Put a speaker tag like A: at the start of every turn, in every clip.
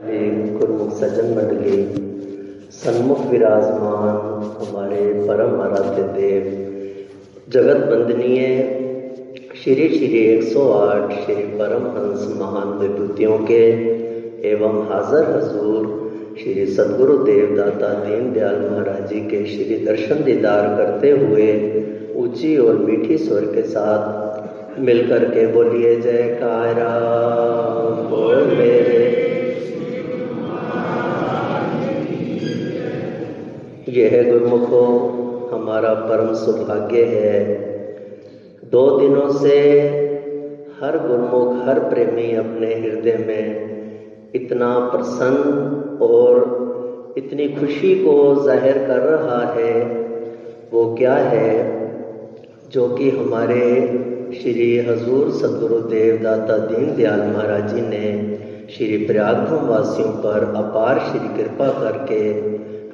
A: गुरुमुख सज्जन मंडली सन्मुख विराजमान, हमारे परम आराध्य देव। जगत बंदनीय श्री श्री 108 श्री परम हंस महान विभूतियों के, एवं हाजर हजूर श्री सदगुरु देवदाता दीनदयाल महाराज जी के श्री दर्शन दीदार करते हुए, ऊँची और मीठी स्वर के साथ मिलकर के बोलिए जयकारा बोल मेरे यह गुरुमुखो हमारा परम सौभाग्य है। दो दिनों से हर गुरुमुख, हर प्रेमी अपने हृदय में इतना प्रसन्न और इतनी खुशी को ज़ाहिर कर रहा है। वो क्या है जो कि हमारे श्री हजूर सदगुरुदेव दाता दीन दयाल महाराज जी ने श्री प्रयागधाम वासियों पर अपार श्री कृपा करके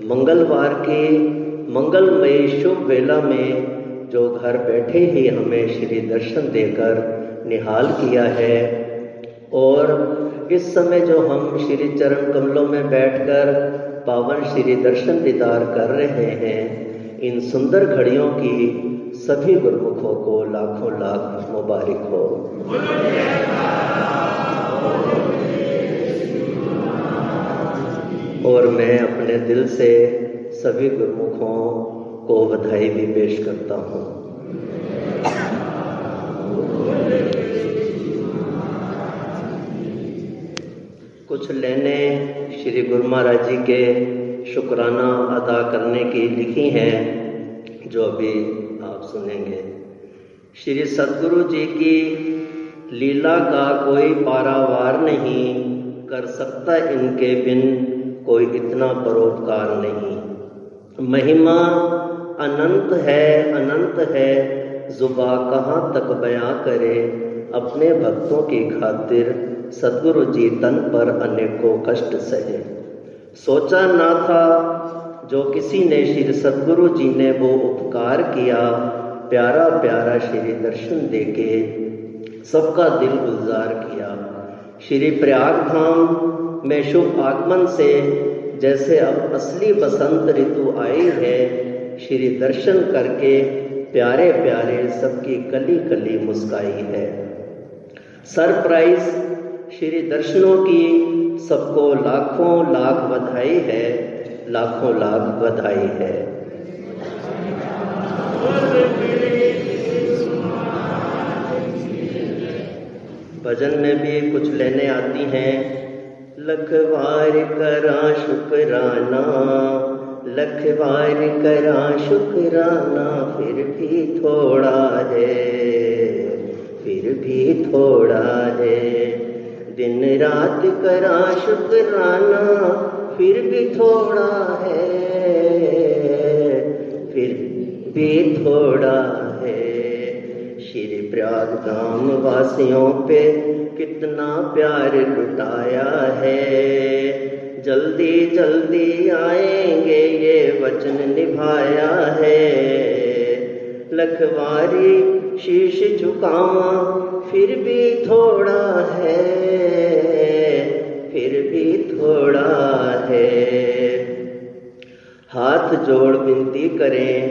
A: मंगलवार के मंगलमय शुभ वेला में जो घर बैठे ही हमें श्री दर्शन देकर निहाल किया है और इस समय जो हम श्री चरण कमलों में बैठकर पावन श्री दर्शन दीदार कर रहे हैं, इन सुंदर घड़ियों की सभी गुरुमुखों को लाखों लाख मुबारक हो। और मैं अपने दिल से सभी गुरुमुखों को बधाई भी पेश करता हूँ। कुछ लेने श्री गुरु महाराज जी के शुक्राना अदा करने की लिखी हैं, जो अभी आप सुनेंगे। श्री सदगुरु जी की लीला का कोई पारावार नहीं कर सकता इनके बिन कोई इतना परोपकार नहीं। महिमा अनंत है अनंत है, जुबा कहाँ तक बयां करे? अपने भक्तों की खातिर सदगुरु जी तन पर अनेकों कष्ट सहे। सोचा ना था जो किसी ने श्री सदगुरु जी ने वो उपकार किया, प्यारा प्यारा श्री दर्शन देके सबका दिल गुलजार किया। श्री प्रयाग धाम में शुभ आगमन से जैसे अब असली बसंत ऋतु आई है, श्री दर्शन करके प्यारे प्यारे सबकी कली कली मुस्काई है। सरप्राइज़, श्री दर्शनों की सबको लाखों लाख बधाई है, लाखों लाख बधाई है। भजन में भी कुछ लेने आती हैं। लखवार करा शुक्राना, लखवार करा शुकराना, फिर भी थोड़ा है फिर भी थोड़ा है दिन रात करा शुकराना, फिर भी थोड़ा है, फिर भी थोड़ा है। श्री प्रयाग धाम वासियों पे कितना प्यार लुटाया है। जल्दी जल्दी आएँगे, ये वचन निभाया है। लखवारी शीश झुकावा, फिर भी थोड़ा है। फिर भी थोड़ा है। हाथ जोड़ विनती करें,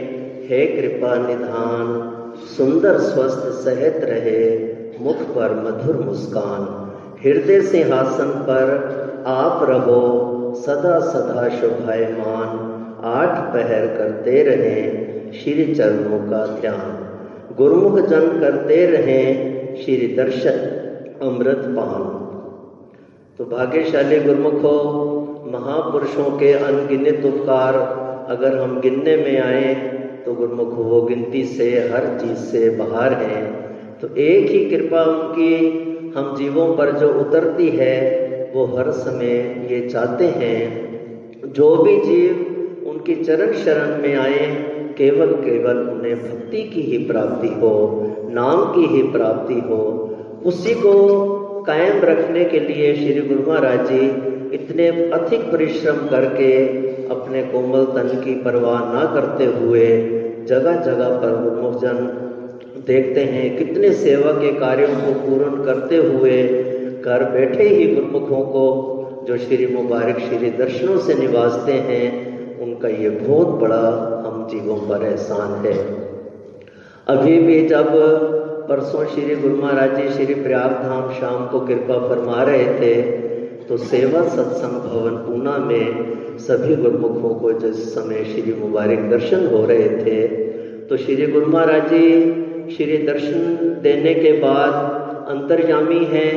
A: हे कृपा निधान, सुंदर स्वस्थ सहत रहे। मुख पर मधुर मुस्कान। हृदय सिंहासन पर आप रहो, सदा सदा शोभायमान। आठ पहर करते रहें, श्री चरणों का ध्यान। गुरुमुख जन करते रहें, श्री दर्शन अमृत पान। तो भाग्यशाली गुरुमुखो, महापुरुषों के अनगिनत उपकार। अगर हम गिनने में आए तो गुरुमुख वो गिनती से, हर चीज़ से बाहर हैं। तो एक ही कृपा उनकी, हम जीवों पर जो उतरती है, वो हर समय ये चाहते हैं। जो भी जीव उनकी चरण शरण में आए, केवल केवल उन्हें भक्ति की ही प्राप्ति हो, नाम की ही प्राप्ति हो। उसी को कायम रखने के लिए श्री गुरु महाराज जी इतने अधिक परिश्रम करके अपने कोमल तन की परवाह ना करते हुए जगह जगह पर गुरुमुख जन देखते हैं कितने सेवा के कार्यों को पूर्ण करते हुए घर बैठे ही गुरुमुखों को जो श्री मुबारक श्री दर्शनों से निवासते हैं, उनका ये बहुत बड़ा हम जीवों पर एहसान है। अभी भी जब परसों श्री गुरु महाराज जी श्री प्रयाग धाम शाम को कृपा फरमा रहे थे तो सेवा सत्संग भवन पूना में सभी गुरुमुखों को जिस समय श्री मुबारक दर्शन हो रहे थे तो श्री गुरु महाराज जी श्री दर्शन देने के बाद अंतर्यामी हैं,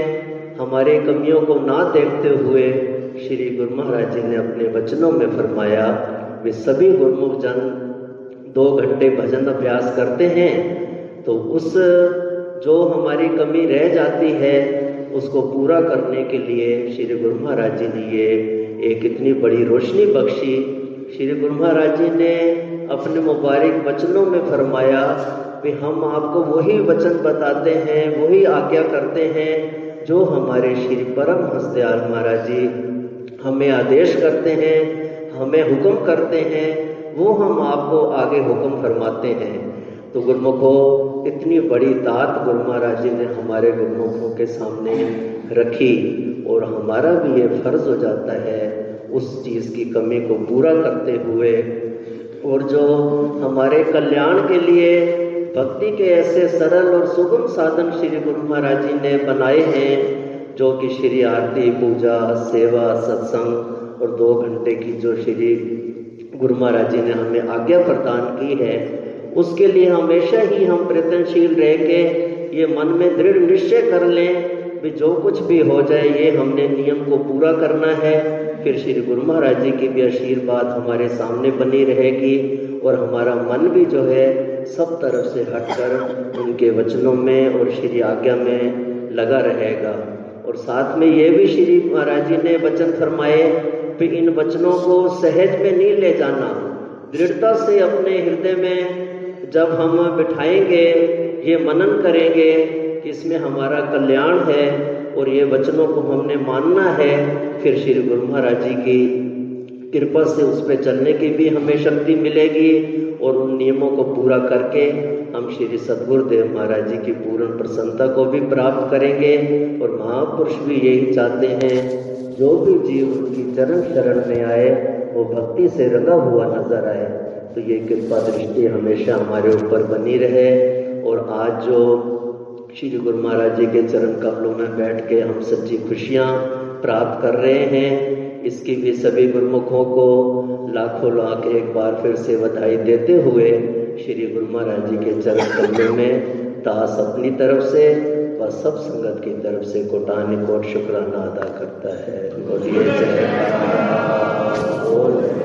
A: हमारे कमियों को ना देखते हुए श्री गुरु महाराज जी ने अपने वचनों में फरमाया, वे सभी गुरुमुख जन दो घंटे भजन अभ्यास करते हैं तो उस जो हमारी कमी रह जाती है, उसको पूरा करने के लिए श्री गुरु महाराज जी ने ये, एक इतनी बड़ी रोशनी बख्शी। श्री गुरु महाराज जी ने अपने मुबारक वचनों में फरमाया कि हम आपको वही वचन बताते हैं, वही आज्ञा करते हैं, जो हमारे श्री परम हस्त्याल महाराज जी हमें आदेश करते हैं, हमें हुक्म करते हैं, वो हम आपको आगे हुक्म फरमाते हैं। तो गुरमुखो, इतनी बड़ी दात गुरु महाराज जी ने हमारे गुरमुखों के सामने रखी और हमारा भी ये फ़र्ज़ हो जाता है, उस चीज़ की कमी को पूरा करते हुए। और जो हमारे कल्याण के लिए भक्ति के ऐसे सरल और सुगम साधन श्री गुरु महाराज जी ने बनाए हैं, जो कि श्री आरती पूजा, सेवा, सत्संग और दो घंटे की जो श्री गुरु महाराज जी ने हमें आज्ञा प्रदान की है, उसके लिए हमेशा ही हम प्रयत्नशील रह के ये मन में दृढ़ निश्चय कर लें भी जो कुछ भी हो जाए, ये हमने नियम को पूरा करना है। फिर श्री गुरु महाराज जी की भी आशीर्वाद हमारे सामने बनी रहेगी और हमारा मन भी जो है सब तरफ़ से हटकर उनके वचनों में और श्री आज्ञा में लगा रहेगा। और साथ में ये भी श्री महाराज जी ने वचन फरमाए कि इन वचनों को सहज में नहीं ले जाना। दृढ़ता से अपने हृदय में जब हम बिठाएँगे, ये मनन करेंगे कि इसमें हमारा कल्याण है और ये वचनों को हमने मानना है, फिर श्री गुरु महाराज जी की कृपा से उस पर चलने की भी हमें शक्ति मिलेगी और उन नियमों को पूरा करके हम श्री सदगुरुदेव महाराज जी की पूर्ण प्रसन्नता को भी प्राप्त करेंगे और महापुरुष भी यही चाहते हैं, जो भी जीव उनकी चरण शरण में आए, वो भक्ति से रंगा हुआ नज़र आए। तो ये कृपा दृष्टि हमेशा हमारे ऊपर बनी रहे और आज जो श्री गुरु महाराज जी के चरण कमलों में बैठ के हम सच्ची खुशियाँ प्राप्त कर रहे हैं इसकी भी सभी गुरुमुखों को लाखों लाख एक बार फिर से बधाई देते हुए श्री गुरु महाराज जी के चरण कमरे में दास अपनी तरफ़ से व सब संगत की तरफ़ से कोटान कोट शुक्राना अदा करता है। बोलिए जय। बोल